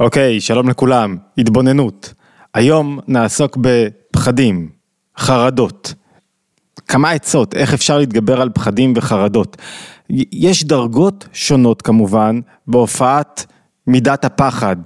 אוקיי, שלום לכולם, התבוננות. היום נעסוק בפחדים, חרדות. כמה עצות, איך אפשר להתגבר על פחדים וחרדות. יש דרגות שונות כמובן בהופעת מידת הפחד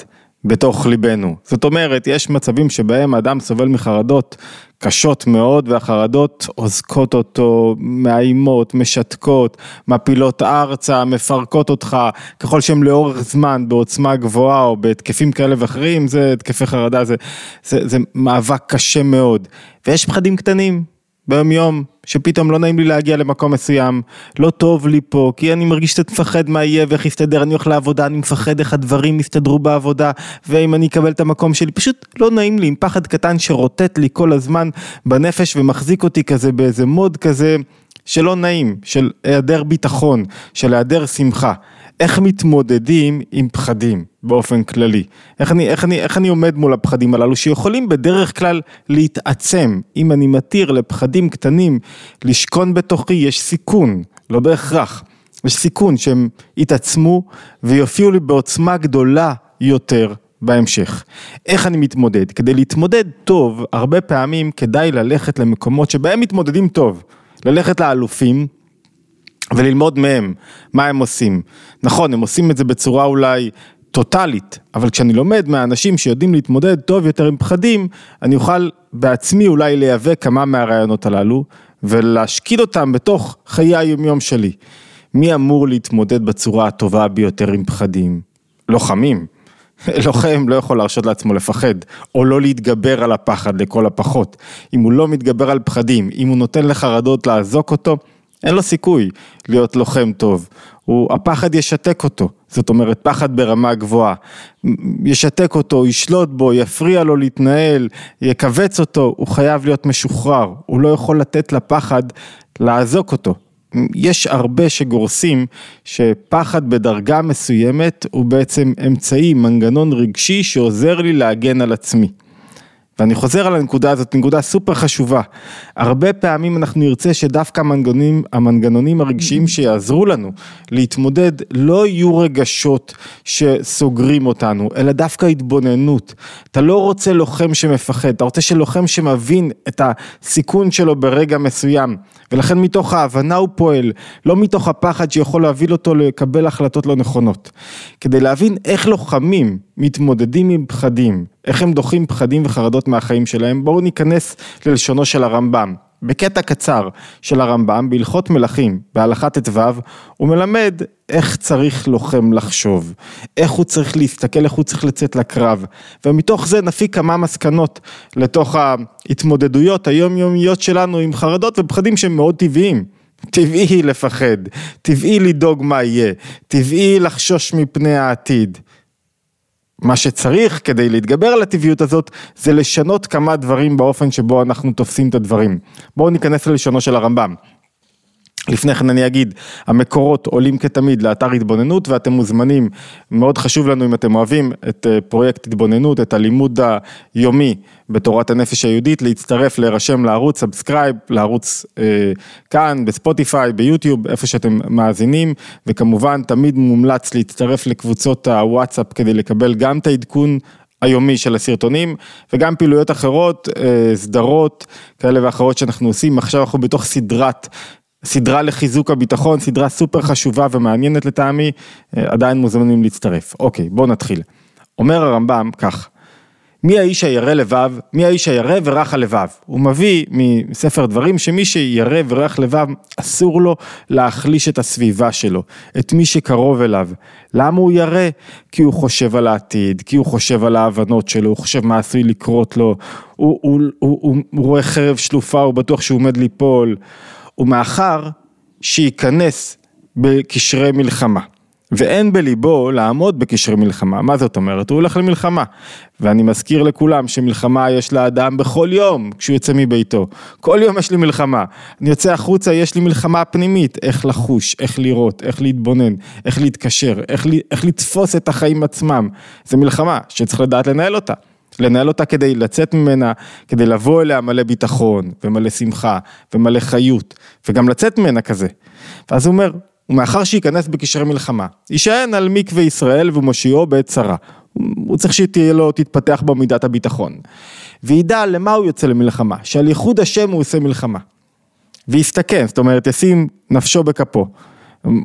בתוך ליבנו. זאת אומרת, יש מצבים שבהם האדם סובל מחרדות קשות מאוד והחרדות עוזקות אותו, מאיימות, משתקות, מפילות ארצה, מפרקות אותך, ככל שהם לאורך זמן בעוצמה גבוהה או בהתקפים כאלה ואחרים, זה התקפי חרדה, זה, זה, זה מאבק קשה מאוד. ויש פחדים קטנים, ביום יום, שפתאום לא נעים לי להגיע למקום מסוים, לא טוב לי פה, כי אני מרגיש קצת מפחד מה יהיה ואיך יסתדר, אני הולך לעבודה, אני מפחד איך הדברים יסתדרו בעבודה, ואם אני אקבל את המקום שלי, פשוט לא נעים לי, עם פחד קטן שרוטט לי כל הזמן בנפש ומחזיק אותי כזה באיזה מוד כזה שלא נעים, של היעדר ביטחון, של היעדר שמחה. איך מתמודדים עם פחדים באופן כללי? איך אני, איך, אני, איך אני עומד מול הפחדים הללו שיכולים בדרך כלל להתעצם? אם אני מתיר לפחדים קטנים לשכון בתוכי, יש סיכון, לא בהכרח, יש סיכון שהם יתעצמו ויופיעו לי בעוצמה גדולה יותר בהמשך. איך אני מתמודד? כדי להתמודד טוב, הרבה פעמים כדאי ללכת למקומות שבהם מתמודדים טוב. ללכת לאלופים, וללמוד מהם מה הם עושים. נכון, הם עושים את זה בצורה אולי טוטאלית, אבל כשאני לומד מהאנשים שיודעים להתמודד טוב יותר עם פחדים, אני אוכל בעצמי אולי לייבא כמה מהרעיונות הללו, ולהשקיד אותם בתוך חיי היומיום שלי. מי אמור להתמודד בצורה הטובה ביותר עם פחדים? לוחמים. לוחם לא יכול להרשות לעצמו לפחד, או לא להתגבר על הפחד לכל הפחות. אם הוא לא מתגבר על פחדים, אם הוא נותן לחרדות לאזוק אותו, אין לו סיכוי להיות לוחם טוב, הוא, הפחד ישתק אותו, זאת אומרת פחד ברמה גבוהה, ישתק אותו, ישלוט בו, יפריע לו להתנהל, יכווץ אותו, הוא חייב להיות משוחרר, הוא לא יכול לתת לפחד לאזוק אותו. יש הרבה שגורסים שפחד בדרגה מסוימת הוא בעצם אמצעי, מנגנון רגשי שעוזר לי להגן על עצמי. ואני חוזר על הנקודה הזאת, נקודה סופר חשובה. הרבה פעמים אנחנו נרצה שדווקא המנגנונים, המנגנונים הרגשיים שיעזרו לנו להתמודד לא יהיו רגשות שסוגרים אותנו, אלא דווקא התבוננות. אתה לא רוצה לוחם שמפחד, אתה רוצה שלוחם שמבין את הסיכון שלו ברגע מסוים. ולכן מתוך ההבנה הוא פועל, לא מתוך הפחד שיכול להביא אותו לקבל החלטות לא נכונות. כדי להבין איך לוחמים מתמודדים עם פחדים, איך הם דוחים פחדים וחרדות מהחיים שלהם, בואו ניכנס ללשונו של הרמב"ם. בקטע קצר של הרמב"ם בהלכות מלכים בהלכת ט"ו הוא מלמד איך צריך לוחם לחשוב, איך הוא צריך להסתכל, איך הוא צריך לצאת לקרב ומתוך זה נפיק כמה מסקנות לתוך ההתמודדויות היומיומיות שלנו עם חרדות ופחדים שהם מאוד טבעיים. טבעי לפחד, טבעי לדאוג מה יהיה, טבעי לחשוש מפני העתיד. מה שצריך כדי להתגבר על הטבעיות הזאת זה לשנות כמה דברים באופן שבו אנחנו תופסים את הדברים. בואו ניכנס ללשונו של הרמב"ם. לפני כן אני אגיד, המקורות עולים כתמיד לאתר התבוננות ואתם מוזמנים, מאוד חשוב לנו אם אתם אוהבים את אה, פרויקט התבוננות, את הלימוד היומי בתורת הנפש היהודית, להצטרף, להירשם לערוץ, subscribe, לערוץ אה, כאן, בספוטיפיי, ביוטיוב, איפה שאתם מאזינים, וכמובן תמיד מומלץ להצטרף לקבוצות הוואטסאפ כדי לקבל גם את העדכון היומי של הסרטונים וגם פעילויות אחרות, אה, סדרות כאלה ואחרות שאנחנו עושים, עכשיו אנחנו בתוך סדרת סדרה לחיזוק הביטחון, סדרה סופר חשובה ומעניינת לטעמי, אה, עדיין מוזמנים להצטרף. אוקיי, בואו נתחיל. אומר הרמב"ם כך, מי האיש הירא לבב, מי האיש הירא ורך הלבב. הוא מביא מספר דברים שמי שירא ורך לבב אסור לו להחליש את הסביבה שלו, את מי שקרוב אליו. למה הוא ירא? כי הוא חושב על העתיד, כי הוא חושב על ההבנות שלו, הוא חושב מה עשוי לקרות לו, הוא, הוא, הוא, הוא, הוא רואה חרב שלופה, הוא בטוח שהוא עומד ליפול. ומאחר שייכנס בקשרי מלחמה. ואין בליבו לעמוד בקשרי מלחמה, מה זאת אומרת? הוא הולך למלחמה. ואני מזכיר לכולם שמלחמה יש לאדם בכל יום כשהוא יוצא מביתו. כל יום יש לי מלחמה. אני יוצא החוצה, יש לי מלחמה פנימית, איך לחוש, איך לראות, איך להתבונן, איך להתקשר, איך, איך לתפוס את החיים עצמם. זו מלחמה שצריך לדעת לנהל אותה. לנהל אותה כדי לצאת ממנה, כדי לבוא אליה מלא ביטחון ומלא שמחה ומלא חיות וגם לצאת ממנה כזה. ואז הוא אומר, ומאחר שייכנס בקשרי מלחמה, יישען על מקווה ישראל ומושיעו בעת צרה, הוא צריך שתהיה לו, תתפתח בו מידת הביטחון. וידע למה הוא יוצא למלחמה, שעל ייחוד השם הוא עושה מלחמה. ויסתכן, זאת אומרת, ישים נפשו בכפו.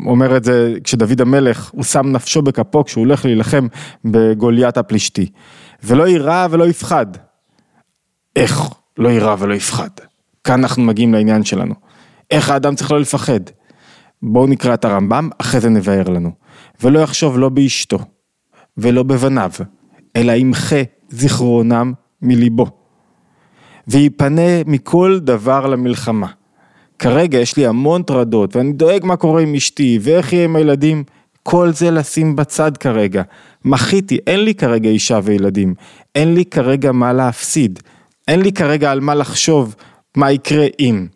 אומר את זה כשדוד המלך, הוא שם נפשו בכפו כשהוא הולך להילחם בגוליית הפלישתי. ולא יירא ולא יפחד. איך לא יירא ולא יפחד? כאן אנחנו מגיעים לעניין שלנו. איך האדם צריך לא לפחד? בואו נקרא את הרמב"ם, אחרי זה נבהר לנו. ולא יחשוב לא באשתו, ולא בבניו, אלא ימחה זיכרונם מליבו. ויפנה מכל דבר למלחמה. כרגע יש לי המון טרדות, ואני דואג מה קורה עם אשתי, ואיך יהיה עם הילדים, כל זה לשים בצד כרגע. מחיתי, אין לי כרגע אישה וילדים, אין לי כרגע מה להפסיד, אין לי כרגע על מה לחשוב מה יקרה אם.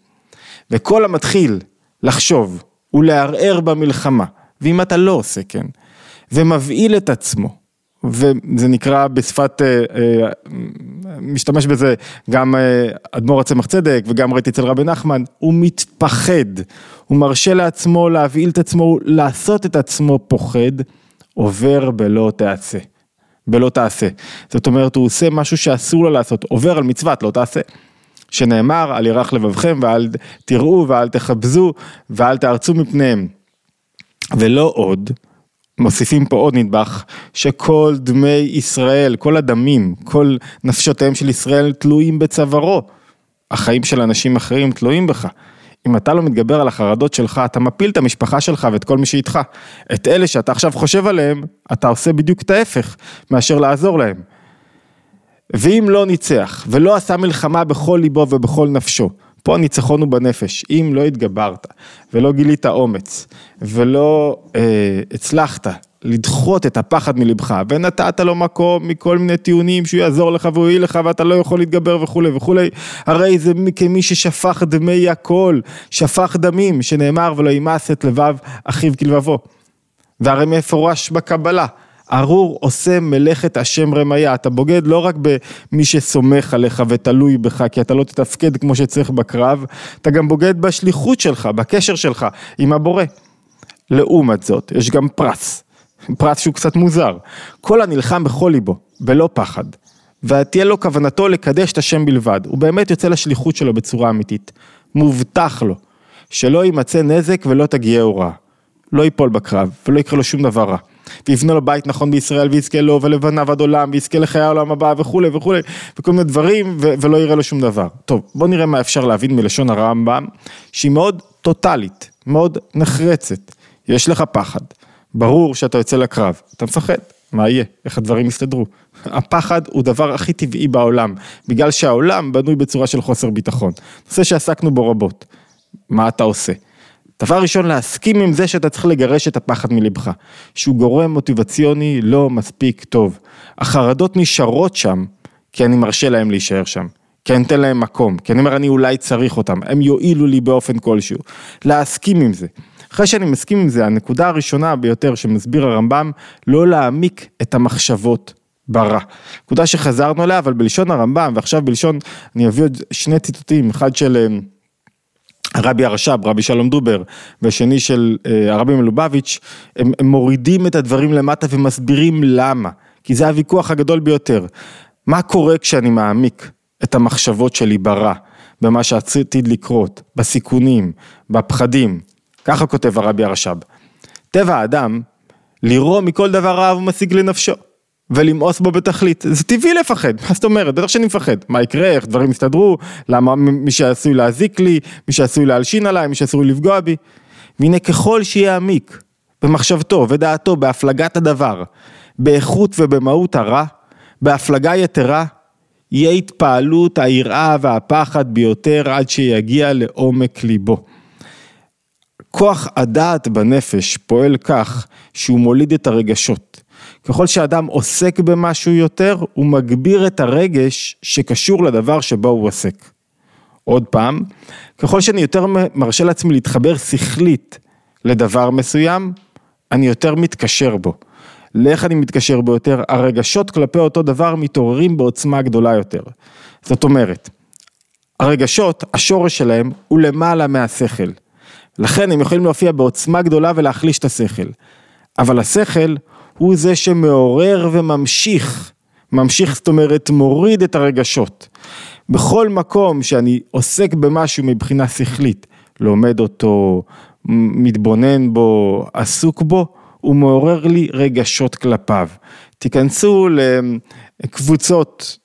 וכל המתחיל לחשוב ולערער במלחמה, ואם אתה לא עושה כן, ומבהיל את עצמו, וזה נקרא בשפת, אה, אה, משתמש בזה גם אה, אדמו"ר הצמח צדק וגם ראיתי אצל רבי נחמן, הוא מתפחד, הוא מרשה לעצמו להבהיל את עצמו, לעשות את עצמו פוחד, עובר בלא תעשה, בלא תעשה. זאת אומרת, הוא עושה משהו שאסור לו לעשות, עובר על מצוות לא תעשה. שנאמר, על ירח לבבכם ואל תראו ואל תחבזו ואל תארצו מפניהם. ולא עוד, מוסיפים פה עוד נדבך, שכל דמי ישראל, כל הדמים, כל נפשותיהם של ישראל תלויים בצווארו. החיים של אנשים אחרים תלויים בך. אם אתה לא מתגבר על החרדות שלך, אתה מפיל את המשפחה שלך ואת כל מי שאיתך. את אלה שאתה עכשיו חושב עליהם, אתה עושה בדיוק את ההפך, מאשר לעזור להם. ואם לא ניצח, ולא עשה מלחמה בכל ליבו ובכל נפשו, פה הניצחון הוא בנפש, אם לא התגברת, ולא גילית אומץ, ולא אה, הצלחת לדחות את הפחד מלבך, ונתת לו מקום מכל מיני טיעונים שהוא יעזור לך והוא יהיה לך ואתה לא יכול להתגבר וכולי וכולי, הרי זה כמי ששפך דמי הכל, שפך דמים, שנאמר ולא ימאס את לבב אחיו כלבבו. והרי מפורש בקבלה, ארור עושה מלאכת השם רמיה, אתה בוגד לא רק במי שסומך עליך ותלוי בך, כי אתה לא תתפקד כמו שצריך בקרב, אתה גם בוגד בשליחות שלך, בקשר שלך עם הבורא. לעומת זאת, יש גם פרס, פרס שהוא קצת מוזר, כל הנלחם בכל ליבו, בלא פחד, ותהיה לו כוונתו לקדש את השם בלבד, הוא באמת יוצא לשליחות שלו בצורה אמיתית, מובטח לו, שלא יימצא נזק ולא תגיע הוראה, לא ייפול בקרב ולא יקרה לו שום דבר רע. ויבנה לו בית נכון בישראל ויזכה לו ולבניו עד עולם ויזכה לחיי העולם הבא וכולי וכולי וכל מיני דברים ו- ולא יראה לו שום דבר. טוב בוא נראה מה אפשר להבין מלשון הרמב"ם שהיא מאוד טוטאלית, מאוד נחרצת, יש לך פחד, ברור שאתה יוצא לקרב, אתה מפחד, מה יהיה, איך הדברים יסתדרו. הפחד הוא דבר הכי טבעי בעולם, בגלל שהעולם בנוי בצורה של חוסר ביטחון, נושא שעסקנו בו רבות, מה אתה עושה? דבר ראשון, להסכים עם זה שאתה צריך לגרש את הפחד מלבך, שהוא גורם מוטיבציוני לא מספיק טוב. החרדות נשארות שם, כי אני מרשה להם להישאר שם. כי אני אתן להם מקום, כי אני אומר אני אולי צריך אותם, הם יועילו לי באופן כלשהו. להסכים עם זה. אחרי שאני מסכים עם זה, הנקודה הראשונה ביותר שמסביר הרמב"ם, לא להעמיק את המחשבות ברע. נקודה שחזרנו אליה, אבל בלשון הרמב"ם, ועכשיו בלשון, אני אביא עוד שני ציטוטים, אחד של... הרבי הרש"ב, רבי שלום דובר, והשני של אה, הרבי מלובביץ', הם, הם מורידים את הדברים למטה ומסבירים למה, כי זה הוויכוח הגדול ביותר. מה קורה כשאני מעמיק את המחשבות שלי ברע, במה שעתיד לקרות, בסיכונים, בפחדים, ככה כותב הרבי הרש"ב. טבע האדם, לירוא מכל דבר רע הוא משיג לנפשו. ולמאוס בו בתכלית, זה טבעי לפחד, מה זאת אומרת, בטח שאני מפחד, מה יקרה, איך דברים יסתדרו, למה מי שעשוי להזיק לי, מי שעשוי להלשין עליי, מי שעשוי לפגוע בי, והנה ככל שיעמיק במחשבתו ודעתו בהפלגת הדבר, באיכות ובמהות הרע, בהפלגה יתרה, יהיה התפעלות היראה והפחד ביותר עד שיגיע לעומק ליבו. כוח הדעת בנפש פועל כך שהוא מוליד את הרגשות. ככל שאדם עוסק במשהו יותר, הוא מגביר את הרגש שקשור לדבר שבו הוא עוסק. עוד פעם, ככל שאני יותר מרשה לעצמי להתחבר שכלית לדבר מסוים, אני יותר מתקשר בו. לאיך אני מתקשר בו יותר? הרגשות כלפי אותו דבר מתעוררים בעוצמה גדולה יותר. זאת אומרת, הרגשות, השורש שלהם הוא למעלה מהשכל. לכן הם יכולים להופיע בעוצמה גדולה ולהחליש את השכל. אבל השכל הוא זה שמעורר וממשיך. ממשיך, זאת אומרת, מוריד את הרגשות. בכל מקום שאני עוסק במשהו מבחינה שכלית, לומד אותו, מתבונן בו, עסוק בו, הוא מעורר לי רגשות כלפיו. תיכנסו לקבוצות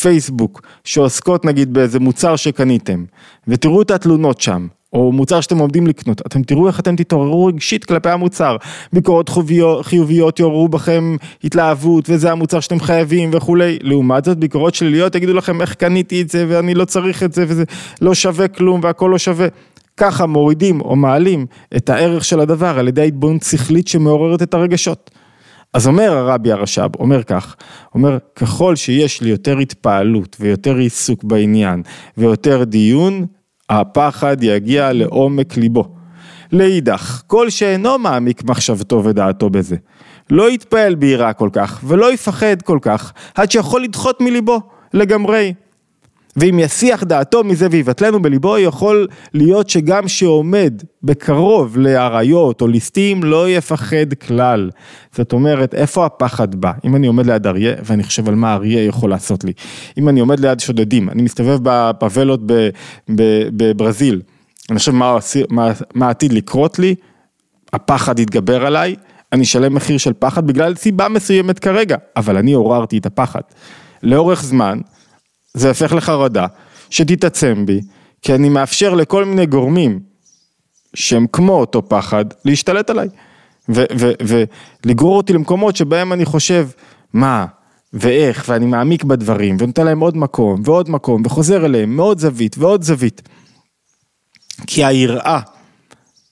פייסבוק שעוסקות נגיד באיזה מוצר שקניתם ותראו את התלונות שם. או מוצר שאתם עומדים לקנות, אתם תראו איך אתם תתעוררו רגשית כלפי המוצר, ביקורות חיוביות, חיוביות יעוררו בכם התלהבות וזה המוצר שאתם חייבים וכולי, לעומת זאת ביקורות שליליות יגידו לכם איך קניתי את זה ואני לא צריך את זה וזה לא שווה כלום והכל לא שווה. ככה מורידים או מעלים את הערך של הדבר על ידי התבוננות שכלית שמעוררת את הרגשות. אז אומר הרבי הרש"ב, אומר כך, אומר ככל שיש לי יותר התפעלות ויותר עיסוק בעניין ויותר דיון, הפחד יגיע לעומק ליבו. לאידך, כל שאינו מעמיק מחשבתו ודעתו בזה, לא יתפעל ביראה כל כך ולא יפחד כל כך, עד שיכול לדחות מליבו לגמרי. ואם יסיח דעתו מזה ויבטלנו בליבו, יכול להיות שגם שעומד בקרוב לאריות או ליסטים, לא יפחד כלל. זאת אומרת, איפה הפחד בא? אם אני עומד ליד אריה, ואני חושב על מה אריה יכול לעשות לי. אם אני עומד ליד שודדים, אני מסתובב בפאבלות בברזיל, אני חושב מה, מה, מה עתיד לקרות לי, הפחד יתגבר עליי, אני אשלם מחיר של פחד בגלל סיבה מסוימת כרגע, אבל אני עוררתי את הפחד. לאורך זמן, זה הופך לחרדה שתתעצם בי, כי אני מאפשר לכל מיני גורמים שהם כמו אותו פחד להשתלט עליי. ולגרור אותי למקומות שבהם אני חושב, מה, ואיך, ואני מעמיק בדברים, ונותן להם עוד מקום, ועוד מקום, וחוזר אליהם, מעוד זווית, ועוד זווית. כי היראה,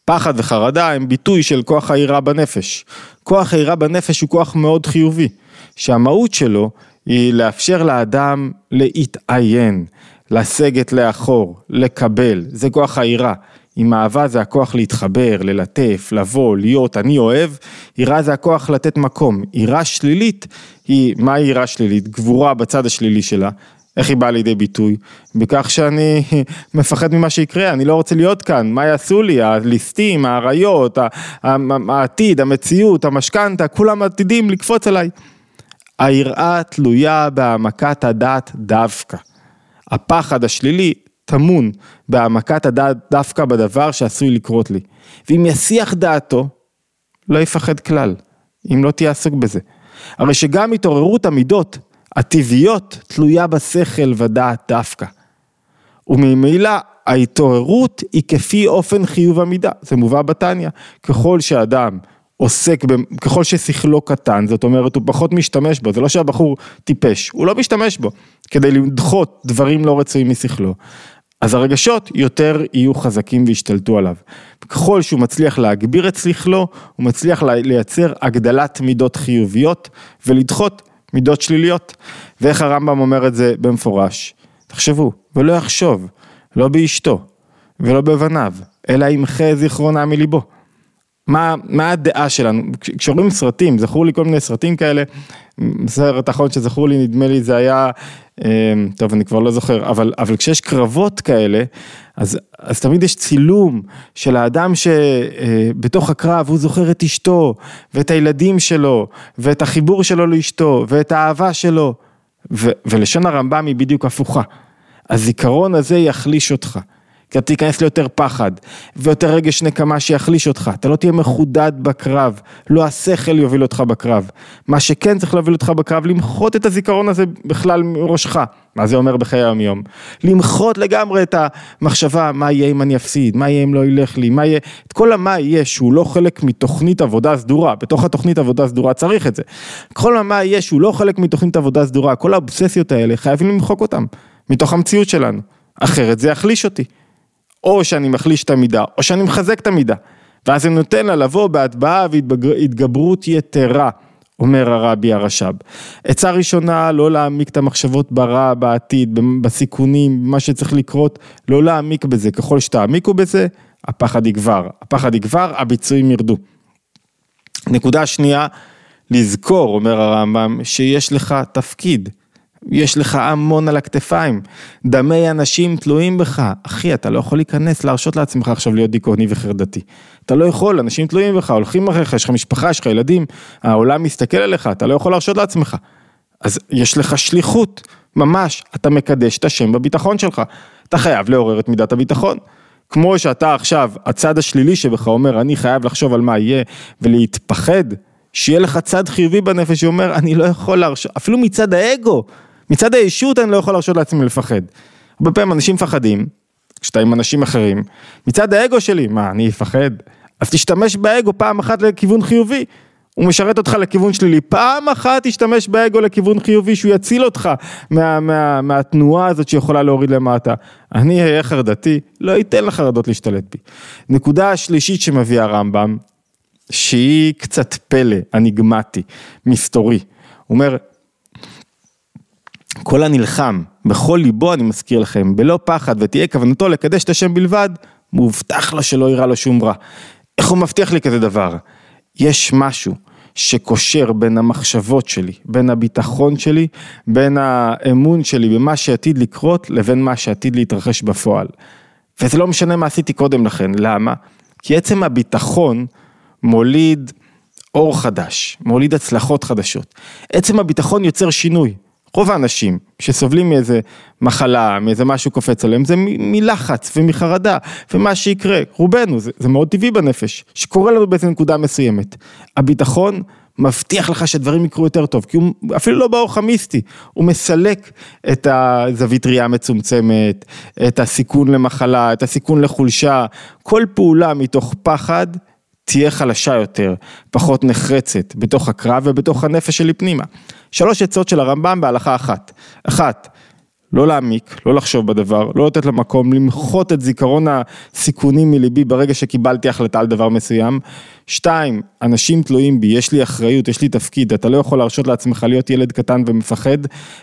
פחד וחרדה הם ביטוי של כוח היראה בנפש. כוח היראה בנפש הוא כוח מאוד חיובי, שהמהות שלו היא לאפשר לאדם להתעיין, לסגת לאחור, לקבל, זה כוח היראה. עם אהבה זה הכוח להתחבר, ללטף, לבוא, להיות, אני אוהב, יראה זה הכוח לתת מקום. יראה שלילית היא, מה היא יראה שלילית? גבורה בצד השלילי שלה. איך היא באה לידי ביטוי? בכך שאני מפחד ממה שיקרה, אני לא רוצה להיות כאן, מה יעשו לי? הליסטים, האריות, העתיד, המציאות, המשכנתה, כולם עתידים לקפוץ עליי. היראה תלויה בהעמקת הדעת דווקא. הפחד השלילי טמון בהעמקת הדעת דווקא בדבר שעשוי לקרות לי. ואם יסיח דעתו, לא יפחד כלל, אם לא תהיה עסוק בזה. הרי שגם התעוררות המידות הטבעיות תלויה בשכל ודעת דווקא. וממילא ההתעוררות היא כפי אופן חיוב המידה, זה מובא בתניא. ככל שאדם עוסק, ככל ששכלו קטן, זאת אומרת הוא פחות משתמש בו, זה לא שהבחור טיפש, הוא לא משתמש בו כדי לדחות דברים לא רצויים משכלו. אז הרגשות יותר יהיו חזקים וישתלטו עליו. ככל שהוא מצליח להגביר את שכלו, הוא מצליח לייצר הגדלת מידות חיוביות ולדחות מידות שליליות. ואיך הרמב"ם אומר את זה במפורש? תחשבו, ולא יחשוב, לא באשתו ולא בבניו, אלא ימחה זיכרונה מליבו. מה, מה הדעה שלנו, כשרואים סרטים, זכור לי כל מיני סרטים כאלה, סרט אחרון שזכור לי, נדמה לי זה היה, אה, טוב אני כבר לא זוכר, אבל, אבל כשיש קרבות כאלה, אז, אז תמיד יש צילום של האדם שבתוך אה, הקרב הוא זוכר את אשתו, ואת הילדים שלו, ואת החיבור שלו לאשתו, ואת האהבה שלו, ו, ולשון הרמב"ם היא בדיוק הפוכה. הזיכרון הזה יחליש אותך. כי אתה תיכנס ליותר פחד, ויותר רגש נקמה שיחליש אותך, אתה לא תהיה מחודד בקרב, לא השכל יוביל אותך בקרב. מה שכן צריך להוביל אותך בקרב, למחות את הזיכרון הזה בכלל מראשך. מה זה אומר בחיי היום יום? למחות לגמרי את המחשבה, מה יהיה אם אני אפסיד, מה יהיה אם לא ילך לי, מה יהיה, את כל המה יהיה שהוא לא חלק מתוכנית עבודה סדורה, בתוך התוכנית עבודה סדורה צריך את זה. כל המה יהיה שהוא לא חלק מתוכנית עבודה סדורה, כל האובססיות האלה חייבים למחוק אותם, מתוך המציאות שלנו, אחרת זה יחליש אותי. או שאני מחליש את המידה, או שאני מחזק את המידה. ואז זה נותן לה לבוא בהטבעה והתגברות יתרה, אומר הרבי הרש"ב. עצה ראשונה, לא להעמיק את המחשבות ברע, בעתיד, בסיכונים, מה שצריך לקרות, לא להעמיק בזה. ככל שתעמיקו בזה, הפחד יגבר. הפחד יגבר, הביצועים ירדו. נקודה שנייה, לזכור, אומר הרמב"ם, שיש לך תפקיד. יש לך המון על הכתפיים, דמי אנשים תלויים בך. אחי, אתה לא יכול להיכנס, להרשות לעצמך עכשיו להיות דיכאוני וחרדתי. אתה לא יכול, אנשים תלויים בך, הולכים אחריך, יש לך משפחה, יש לך ילדים, העולם מסתכל עליך, אתה לא יכול להרשות לעצמך. אז יש לך שליחות, ממש, אתה מקדש את השם בביטחון שלך. אתה חייב לעורר את מידת הביטחון. כמו שאתה עכשיו, הצד השלילי שבך אומר, אני חייב לחשוב על מה יהיה ולהתפחד, שיהיה לך צד חיובי בנפש שאומר, אני לא יכול להרשות, אפילו מצד האגו, מצד הישות אני לא יכול להרשות לעצמי לפחד. הרבה פעמים אנשים מפחדים, כשאתה עם אנשים אחרים, מצד האגו שלי, מה, אני אפחד? אז תשתמש באגו פעם אחת לכיוון חיובי. הוא משרת אותך לכיוון שלילי, פעם אחת תשתמש באגו לכיוון חיובי שהוא יציל אותך מה, מה, מהתנועה הזאת שיכולה להוריד למטה. אני אהיה חרדתי, לא אתן לחרדות להשתלט בי. נקודה השלישית שמביא הרמב"ם, שהיא קצת פלא, אניגמטי, מסתורי. הוא אומר, כל הנלחם, בכל ליבו אני מזכיר לכם, בלא פחד ותהיה כוונתו לקדש את השם בלבד, מובטח לו שלא יירא לו שום רע. איך הוא מבטיח לי כזה דבר? יש משהו שקושר בין המחשבות שלי, בין הביטחון שלי, בין האמון שלי במה שעתיד לקרות לבין מה שעתיד להתרחש בפועל. וזה לא משנה מה עשיתי קודם לכן, למה? כי עצם הביטחון מוליד אור חדש, מוליד הצלחות חדשות. עצם הביטחון יוצר שינוי. רוב האנשים שסובלים מאיזה מחלה, מאיזה משהו קופץ עליהם, זה מלחץ ומחרדה, ומה שיקרה, רובנו, זה, זה מאוד טבעי בנפש, שקורה לנו באיזה נקודה מסוימת. הביטחון מבטיח לך שדברים יקרו יותר טוב, כי הוא אפילו לא באור חמיסטי, הוא מסלק את הזווית ראייה המצומצמת, את הסיכון למחלה, את הסיכון לחולשה, כל פעולה מתוך פחד תהיה חלשה יותר, פחות נחרצת, בתוך הקרב ובתוך הנפש שלי פנימה. שלוש עצות של הרמב"ם בהלכה אחת. אחת, לא להעמיק, לא לחשוב בדבר, לא לתת למקום, למחות את זיכרון הסיכונים מליבי ברגע שקיבלתי החלטה על דבר מסוים. שתיים, אנשים תלויים בי, יש לי אחריות, יש לי תפקיד, אתה לא יכול להרשות לעצמך להיות ילד קטן ומפחד,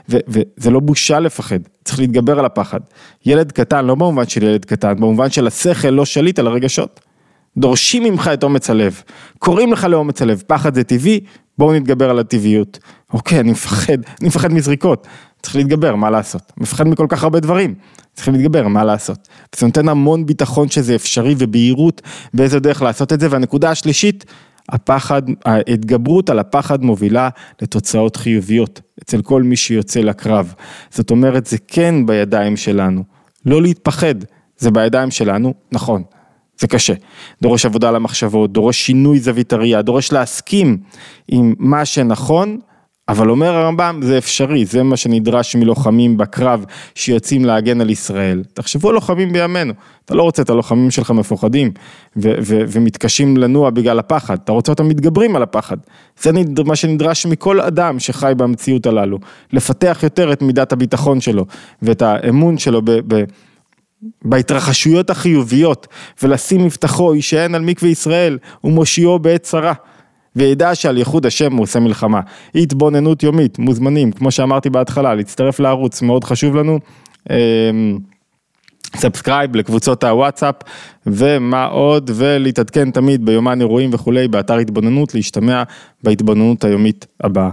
וזה לא בושה לפחד, צריך להתגבר על הפחד. ילד קטן, לא במובן של ילד קטן, במובן של השכל לא שליט על הרגשות. דורשים ממך את אומץ הלב, קוראים לך לאומץ הלב, פחד זה טבעי, בואו נתגבר על הטבעיות. אוקיי, אני מפחד, אני מפחד מזריקות, צריך להתגבר, מה לעשות? מפחד מכל כך הרבה דברים, צריכים להתגבר, מה לעשות? זה נותן המון ביטחון שזה אפשרי ובהירות באיזה דרך לעשות את זה, והנקודה השלישית, הפחד, ההתגברות על הפחד מובילה לתוצאות חיוביות אצל כל מי שיוצא לקרב. זאת אומרת, זה כן בידיים שלנו, לא להתפחד, זה בידיים שלנו, נכון. זה קשה. דורש עבודה על המחשבות, דורש שינוי זווית הראייה, דורש להסכים עם מה שנכון, אבל אומר הרמב"ם, זה אפשרי, זה מה שנדרש מלוחמים בקרב שיוצאים להגן על ישראל. תחשבו על לוחמים בימינו, אתה לא רוצה את הלוחמים שלך מפוחדים ומתקשים לנוע בגלל הפחד, אתה רוצה אותם מתגברים על הפחד. זה מה שנדרש מכל אדם שחי במציאות הללו, לפתח יותר את מידת הביטחון שלו ואת האמון שלו ב... ב- בהתרחשויות החיוביות ולשים מבטחו יישען על מקווה ישראל ומושיעו בעת צרה. וידע שעל ייחוד השם הוא עושה מלחמה. התבוננות יומית, מוזמנים, כמו שאמרתי בהתחלה, להצטרף לערוץ, מאוד חשוב לנו. subscribe אמ, לקבוצות הוואטסאפ ומה עוד ולהתעדכן תמיד ביומן אירועים וכולי באתר התבוננות להשתמע בהתבוננות היומית הבאה.